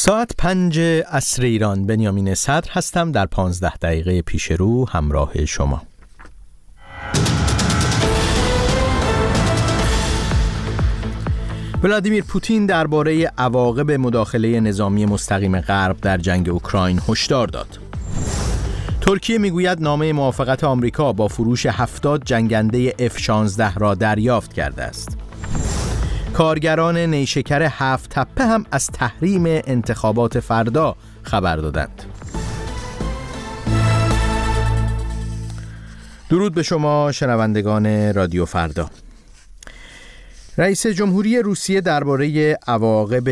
ساعت پنج اصر ایران بنیامین صدر هستم در پانزده دقیقه پیش رو همراه شما ولادیمیر پوتین درباره عواقب مداخله نظامی مستقیم غرب در جنگ اوکراین هشدار داد. ترکیه می‌گوید نامه موافقت آمریکا با فروش 70 جنگنده F-16 را دریافت کرده است. کارگران نیشکر هفت تپه هم از تحریم انتخابات فردا خبر دادند. درود به شما شنوندگان رادیو فردا. رئیس جمهوری روسیه درباره عواقب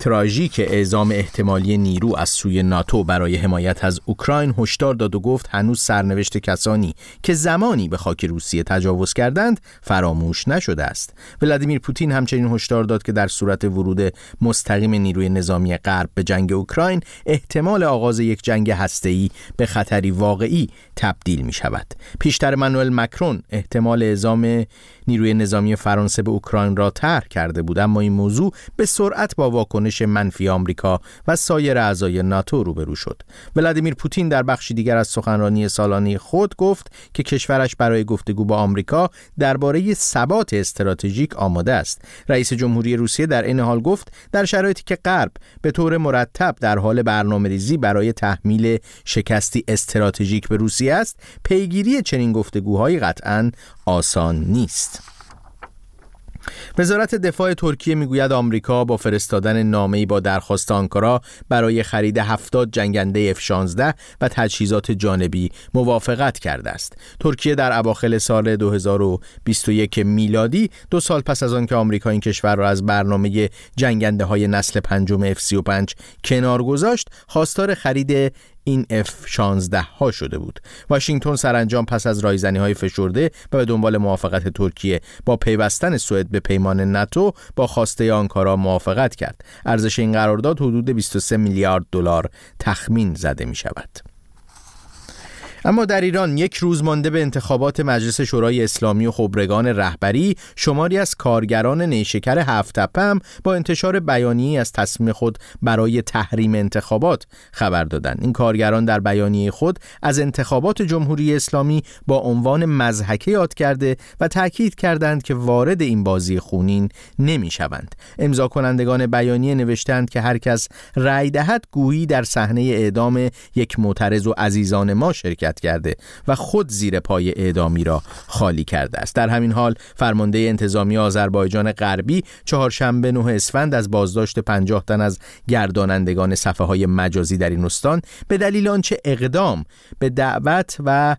تراژیک اعزام احتمالی نیرو از سوی ناتو برای حمایت از اوکراین هشدار داد و گفت هنوز سرنوشت کسانی که زمانی به خاک روسیه تجاوز کردند فراموش نشده است. ولادیمیر پوتین همچنین هشدار داد که در صورت ورود مستقیم نیروی نظامی غرب به جنگ اوکراین احتمال آغاز یک جنگ هسته‌ای به خطری واقعی تبدیل می شود پیشتر منوئل مکرون احتمال اعزام نیروی نظامی فرانسه به اوکراین را طرح کرده بود اما این موضوع به سرعت با واکنش منفی آمریکا و سایر اعضای ناتو روبرو شد. ولادیمیر پوتین در بخشی دیگر از سخنرانی سالانه خود گفت که کشورش برای گفتگو با آمریکا درباره ثبات استراتژیک آماده است. رئیس جمهوری روسیه در این حال گفت در شرایطی که غرب به طور مرتب در حال برنامه‌ریزی برای تحمیل شکستی استراتژیک به روسیه است پیگیری چنین گفتگوهایی قطعا آسان نیست وزارت دفاع ترکیه می‌گوید آمریکا با فرستادن نامه‌ای با درخواست آنکارا برای خرید 70 جنگنده F-16 و تجهیزات جانبی موافقت کرده است. ترکیه در اواخر سال 2021 میلادی دو سال پس از آنکه آمریکا این کشور را از برنامه جنگنده های نسل پنجم F-35 کنار گذاشت، خواستار خرید این F-16 ها شده بود. واشنگتن سرانجام پس از رایزنی های فشرده و به دنبال موافقت ترکیه با پیوستن سوئد به پیمان ناتو با خواسته آنکارا موافقت کرد. ارزش این قرارداد حدود 23 میلیارد دلار تخمین زده می شود اما در ایران یک روز مانده به انتخابات مجلس شورای اسلامی و خبرگان رهبری شماری از کارگران نیشکر هفت هم با انتشار بیانیه از تصمیم خود برای تحریم انتخابات خبر دادند. این کارگران در بیانیه خود از انتخابات جمهوری اسلامی با عنوان مزحکه یاد کرده و تاکید کردند که وارد این بازی خونین نمی شوند امضا کنندگان بیانیه نوشتند که هر کس رأی دهد گویی در صحنه اعدام یک معترض و عزیزان ما شرکت کرده و خود زیر پای اعدامی را خالی کرده است. در همین حال فرمانده انتظامی آذربایجان غربی چهارشنبه نه اسفند از بازداشت 50 تن از گردانندگان صفحه های مجازی در این استان به دلیل آنچه اقدام به دعوت و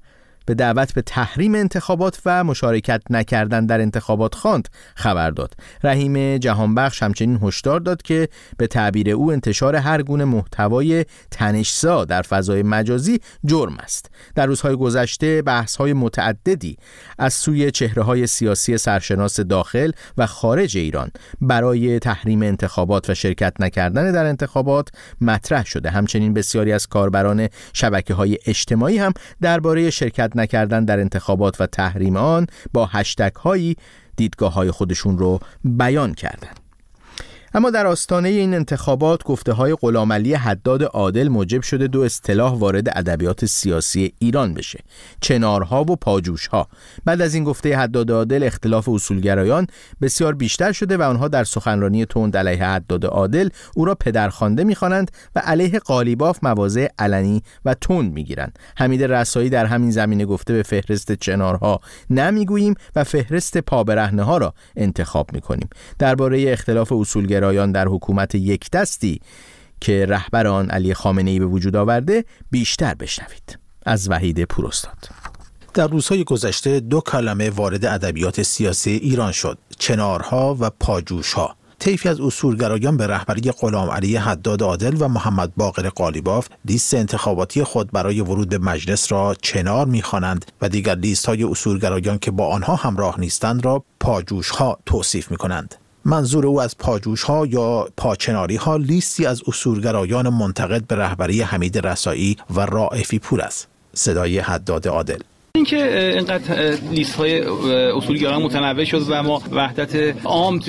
به دعوت به تحریم انتخابات و مشارکت نکردن در انتخابات خواند خبر داد. رحیم جهانبخش همچنین هشدار داد که به تعبیر او انتشار هر گونه محتوای تنشزا در فضای مجازی جرم است. در روزهای گذشته بحث های متعددی از سوی چهره های سیاسی سرشناس داخل و خارج ایران برای تحریم انتخابات و شرکت نکردن در انتخابات مطرح شده. همچنین بسیاری از کاربران شبکه های اجتماعی هم درباره شرکت نکردن در انتخابات و تحریم آن با هشتگ هایی دیدگاه های خودشون رو بیان کردند. اما در آستانه این انتخابات گفته های غلامعلی حداد عادل موجب شده دو اصطلاح وارد ادبیات سیاسی ایران بشه چنارها و پاجوشها. بعد از این گفته حداد عادل اختلاف اصولگرایان بسیار بیشتر شده و آنها در سخنرانی تند علیه حداد عادل او را پدرخوانده می‌خوانند و علیه قالیباف مواضع علنی و تند می‌گیرند. حمید رسایی در همین زمینه گفته به فهرست چنارها نمی‌گوییم و فهرست پابرهنه ها را انتخاب می‌کنیم. درباره اختلاف اصولگرایان گرایان در حکومت یک دستی که رهبر آن علی خامنه ای به وجود آورده بیشتر بشنوید. از وحید پوراستاد در روزهای گذشته دو کلمه وارد ادبیات سیاسی ایران شد چنارها و پاجوشها. طیفی از اصولگرایان به رهبری غلام علی حداد عادل و محمد باقر قالیباف لیست انتخاباتی خود برای ورود به مجلس را چنار می‌خوانند و دیگر لیست های اصولگرایان که با آنها همراه نیستند را پاجوش ها توصیف می کنند. منظور او از پاجوش ها یا پاچناری ها لیستی از اصولگرایان منتقد به رهبری حمید رسایی و رائفی پور است. صدای حداد عادل. اینکه اینقدر لیست های اصولگرایان متنوع شد و ما وحدت عام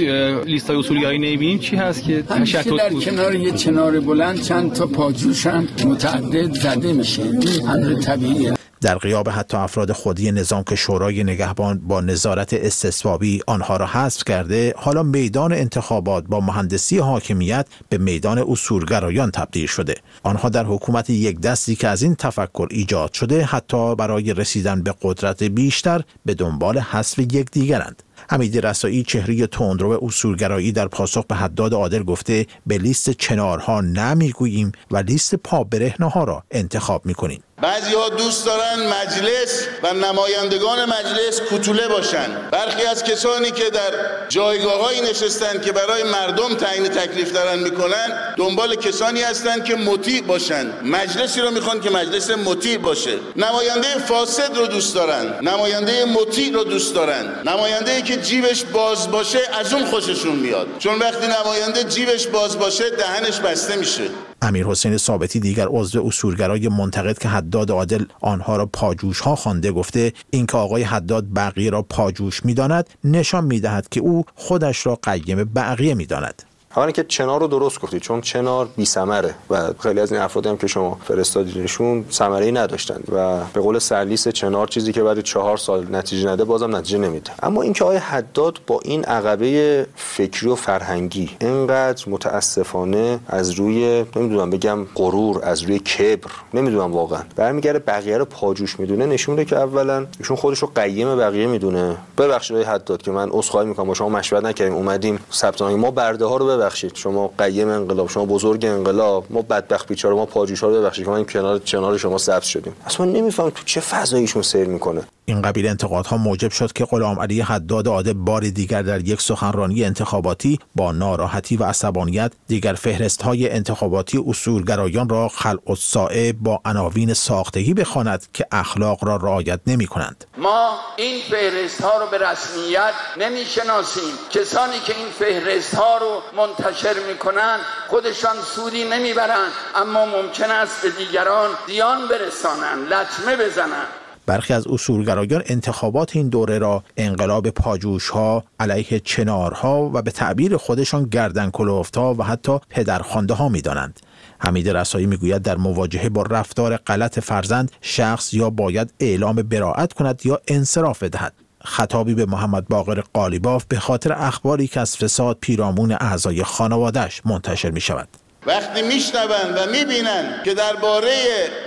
لیست های اصولگرایی نمی‌بینیم چی هست که تشتت در کنار یه چنار بلند چند تا پاجوشن متعدد زده میشه. این امر طبیعیه. در غیاب حتی افراد خودی نظام که شورای نگهبان با نظارت استثبابی آنها را حذف کرده حالا میدان انتخابات با مهندسی حاکمیت به میدان اصولگرایان تبدیل شده. آنها در حکومت یک دستی که از این تفکر ایجاد شده حتی برای رسیدن به قدرت بیشتر به دنبال حذف یکدیگرند. حمید رسایی چهره تندرو اصولگرایی در پاسخ به حداد عادل گفته به لیست چنارها نمی‌گوییم و لیست پا ها را انتخاب می‌کنیم. بعضی ها دوست دارن مجلس و نمایندگان مجلس کتوله باشن. برخی از کسانی که در جایگاه نشستن که برای مردم تعیین تکلیف دارن می‌کنن دنبال کسانی هستند که مطیع باشن. مجلسی رو می‌خوان که مجلس مطیع باشه. نماینده فاسد رو دوست دارن. نماینده مطیع رو دوست دارن. نماینده که جیبش باز باشه از اون خوششون میاد. چون وقتی نماینده جیبش باز باشه دهنش بسته میشه. امیر حسین ثابتی دیگر عضو اصولگرای منتقد که حداد عادل آنها را پاجوش ها خوانده گفته اینکه آقای حداد بقیه را پاجوش می‌داند نشان می‌دهد که او خودش را قیم بقیه می‌داند. اولا که چنار رو درست گفتید چون چنار بی سمره و خیلی از این افرادی هم که شما فرستادینشون ثمره ای نداشتن و به قول سرلیس چنار چیزی که بعد چهار سال نتیجه نده بازم نتیجه نمیده. اما اینکه آقای حداد با این عقبه فکری و فرهنگی اینقدر متاسفانه از روی نمی‌دونم بگم غرور از روی کبر نمی‌دونم واقعا برمیگره بقیه رو پاجوش می‌دونه نشون میده که اولا ایشون خودش رو قیم بقیه می‌دونه. ببخشید حداد که من عذرخواهی می‌کنم با شما مشورت نکردیم اومدیم ثبت ما برده ها رو ببخشید. شما قیم انقلاب شما بزرگ انقلاب ما بدبخت بیچاره ما پاجوشا رو ببخشید که ما این کنار کنار شما سبز شدیم. اصلا نمیفهم تو چه فضاییشون سیر می‌کنه. این قبیل انتقادها موجب شد که غلام علی حداد عاده بار دیگر در یک سخنرانی انتخاباتی با ناراحتی و عصبانیت دیگر فهرست های انتخاباتی اصولگرایان را خلق الساعه با عناوین ساختگی بخواند که اخلاق را رعایت نمی کنند ما این فهرست ها رو به رسمیت نمی شناسیم کسانی که این فهرست ها رو منتشر می کنند خودشان سودی نمی‌برند. اما ممکن است به دیگران دیان برسانند لطمه بزنند. برخی از اصولگرایان انتخابات این دوره را انقلاب پاجوش ها علیه چنارها و به تعبیر خودشان گردن کلوفتا و حتی پدرخوانده ها می دانند. حمید رسایی می‌گوید در مواجهه با رفتار غلط فرزند شخص یا باید اعلام براعت کند یا انصراف بدهد خطابی به محمد باقر قالیباف به خاطر اخباری که از فساد پیرامون اعضای خانوادهش منتشر می شود. وقتی میشنوند و می‌بینند که درباره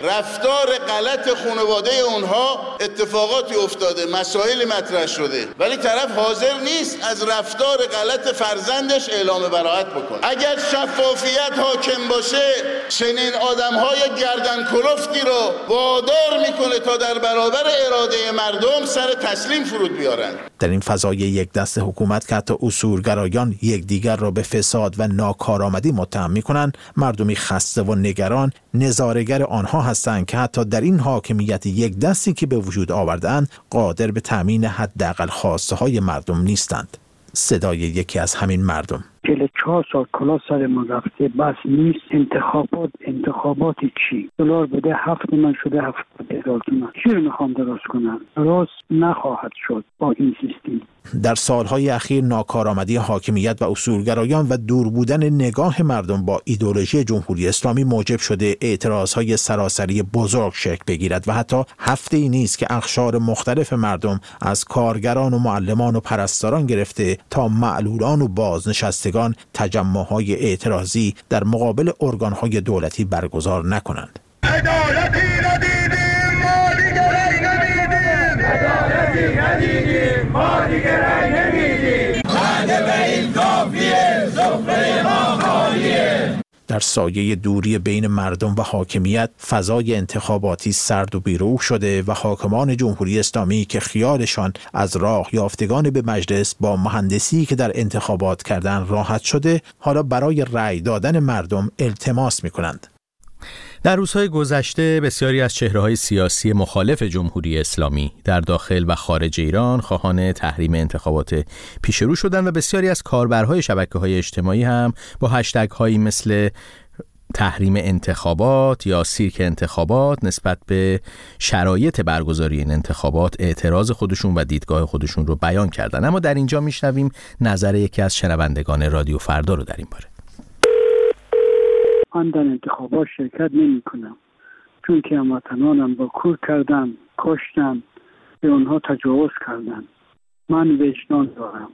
رفتار غلط خانواده اونها اتفاقاتی افتاده مسائل مطرح شده. ولی طرف حاضر نیست از رفتار غلط فرزندش اعلام براعت بکنه. اگر شفافیت حاکم باشه چنین آدمهای گردن کلفتی رو وادار می‌کنه تا در برابر اراده مردم سر تسلیم فرود بیارن. در این فضای یک دست حکومت که حتی اصولگرایان یکدیگر را به فساد و ناکارآمدی متهم می‌کنند مردمی خسته و نگران نظارگر آنها هستند که حتی در این حاکمیت یک دستی که به وجود آوردن قادر به تامین حداقل خواسته های مردم نیستند. صدای یکی از همین مردم. چهار سال کلا سر ما رفته بس نیست. انتخابات انتخابات چی؟ دلار بده هفت من شده هفت هزار تومن چی رو می‌خوام درست کنم؟ درست نخواهد شد با این سیستم. در سالهای اخیر ناکارآمدی حاکمیت و اصولگرایان و دور بودن نگاه مردم با ایدولوژی جمهوری اسلامی موجب شده اعتراضهای سراسری بزرگ شکل بگیرد و حتی هفته ای نیست که اخشار مختلف مردم از کارگران و معلمان و پرستاران گرفته تا معلولان و بازنشستگان تجمعهای اعتراضی در مقابل ارگانهای دولتی برگزار نکنند. در سایه دوری بین مردم و حاکمیت فضای انتخاباتی سرد و بیروح شده و حاکمان جمهوری اسلامی که خیالشان از راه یافتگان به مجلس با مهندسی که در انتخابات کردن راحت شده حالا برای رأی دادن مردم التماس می کنند. در روزهای گذشته بسیاری از چهره های سیاسی مخالف جمهوری اسلامی در داخل و خارج ایران خواهان تحریم انتخابات پیشرو شدند و بسیاری از کاربرهای شبکه های اجتماعی هم با هشتگ هایی مثل تحریم انتخابات یا سیرک انتخابات نسبت به شرایط برگزاری این انتخابات اعتراض خودشون و دیدگاه خودشون رو بیان کردن. اما در اینجا میشنویم نظر یکی از شنوندگان رادیو فردا رو در این باره. من در انتخابات شرکت نمی کنم. چون که هموطنانم با کور کردن کشتن به اونها تجاوز کردن من وجدان دارم.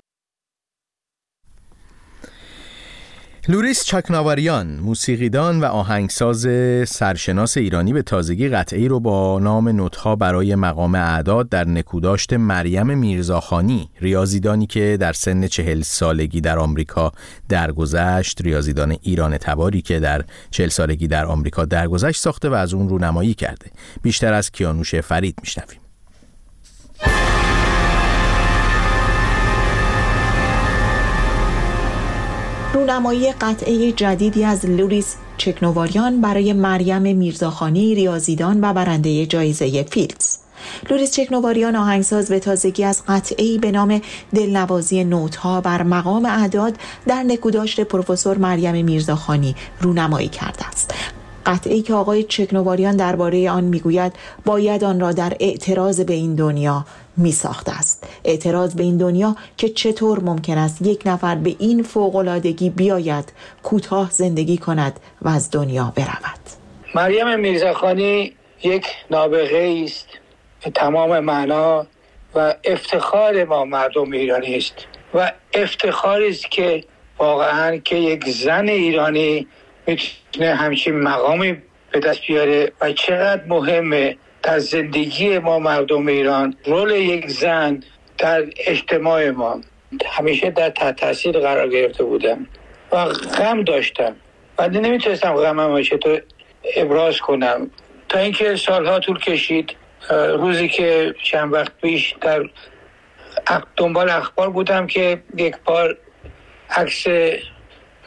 لوریس چکناواریان موسیقیدان و آهنگساز سرشناس ایرانی به تازگی قطعی رو با نام نوتها برای مقام اعداد در نکوداشت مریم میرزاخانی ریاضیدانی که در سن چهل سالگی در آمریکا درگذشت ریاضیدان ایران تباری که در چهل سالگی در آمریکا درگذشت ساخته و از اون رونمایی کرده. بیشتر از کیانوش فرید میشنویم. رونمایی قطعه جدیدی از لوریس چکناواریان برای مریم میرزاخانی ریاضیدان و برنده جایزه فیلدز. لوریس چکناواریان آهنگساز به تازگی از قطعه‌ای به نام دلنوازی نت‌ها بر مقام اعداد در نکوداشت پروفسور مریم میرزاخانی رونمایی کرده است. قطعی که آقای چکنواریان درباره آن می‌گوید باید آن را در اعتراض به این دنیا می ساخته است. اعتراض به این دنیا که چطور ممکن است یک نفر به این فوقلادگی بیاید کوتاه زندگی کند و از دنیا برود. مریم میرزاخانی یک نابغه است. به تمام معنا و افتخار ما مردم ایرانی است. و افتخاری است که واقعا که یک زن ایرانی می‌تونه همچین مقامی به دست بیاره و چقدر مهمه در زندگی ما مردم ایران رول یک زن در اجتماع ما. همیشه در تاثیر قرار گرفته بودم و غم داشتم. و نمی‌تونستم غمم چطور ابراز کنم. تا اینکه سالها طول کشید روزی که چند وقت پیش در دنبال اخبار بودم که یک بار عکس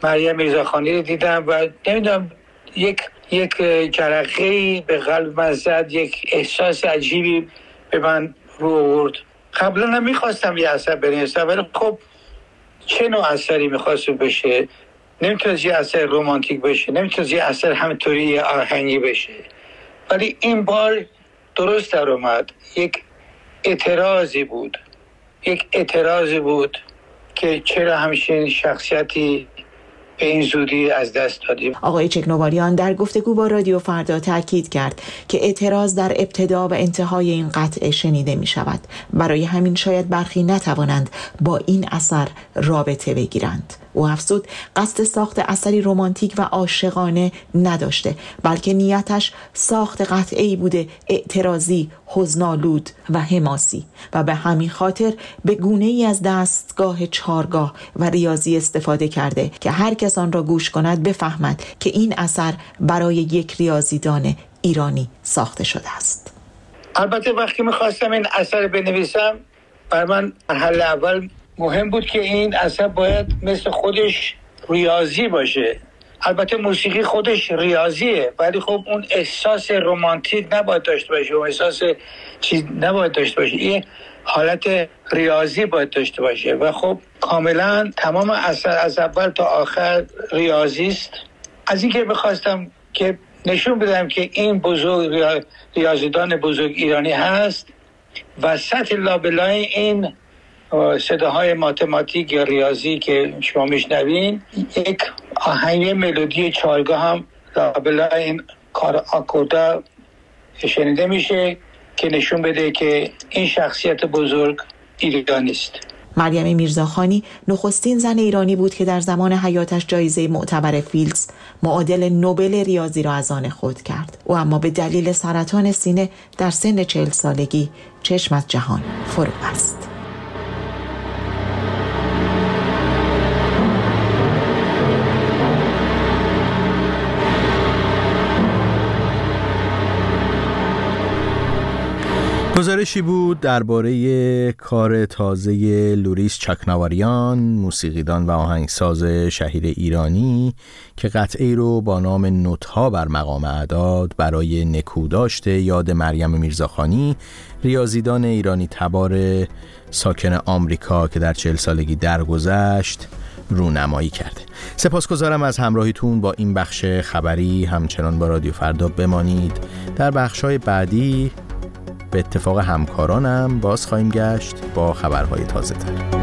مریم میرزاخانی رو دیدم و نمی‌دونم یک یک جرقه به قلب من زد یک احساس عجیبی به من رو آورد. قبلا نمی‌خواستم یه اثر بنویسم ولی خب چه نوع اثری می‌خواست بشه؟ نمی‌تونست یه اثر رومانتیک بشه نمی‌تونست یه اثر همطوری آهنگی بشه. ولی این بار درست در اومد. یک اعتراضی بود. یک اعتراضی بود که چرا همچین شخصیتی به این زودی از دست دادیم. آقای چکنواریان در گفتگو با رادیو فردا تاکید کرد که اعتراض در ابتدا و انتهای این قطعه شنیده می شود برای همین شاید برخی نتوانند با این اثر رابطه بگیرند. او افزود قصد ساخت اثری رمانتیک و عاشقانه نداشته بلکه نیتش ساخت قطعی بوده اعتراضی حزنالود و حماسی. و به همین خاطر به گونه ای از دستگاه چارگاه و ریاضی استفاده کرده که هر کس آن را گوش کند بفهمد که این اثر برای یک ریاضیدان ایرانی ساخته شده است. البته وقتی می‌خواستم این اثر بنویسم بر من مرحله اول مهم بود که این اثر باید مثل خودش ریاضی باشه. البته موسیقی خودش ریاضیه ولی خب اون احساس رومانتیک نباید داشته باشه اون احساس چیز نباید داشته باشه. این حالت ریاضی باید داشته باشه. و خب کاملا تمام اثر از اول تا آخر ریاضی است. از اینکه بخواستم که نشون بدم که این بزرگ ریاضیدان بزرگ ایرانی هست. و سطح لابلای این صداهای ماتماتیک یا ریاضی که شما میشنوین یک آهنگ ملودی چارگاه هم لابلا این کار آکوردا شنیده میشه که نشون بده که این شخصیت بزرگ ایرانی است. مریم میرزاخانی نخستین زن ایرانی بود که در زمان حیاتش جایزه معتبر فیلدز معادل نوبل ریاضی را از آن خود کرد. او اما به دلیل سرطان سینه در سن چهل سالگی چشم از جهان فرو است گزارشی بود درباره کار تازه لوریس چکناواریان موسیقیدان و آهنگساز شهیر ایرانی که قطعی رو با نام نوتها بر مقام اعداد برای نکوداشت یاد مریم میرزاخانی ریاضیدان ایرانی تبار ساکن آمریکا که در چهل سالگی درگذشت رونمایی کرده سپاسگزارم از همراهیتون با این بخش خبری. همچنان با رادیو فردا بمانید. در بخشهای بعدی به اتفاق همکارانم باز خواهیم گشت با خبرهای تازه تر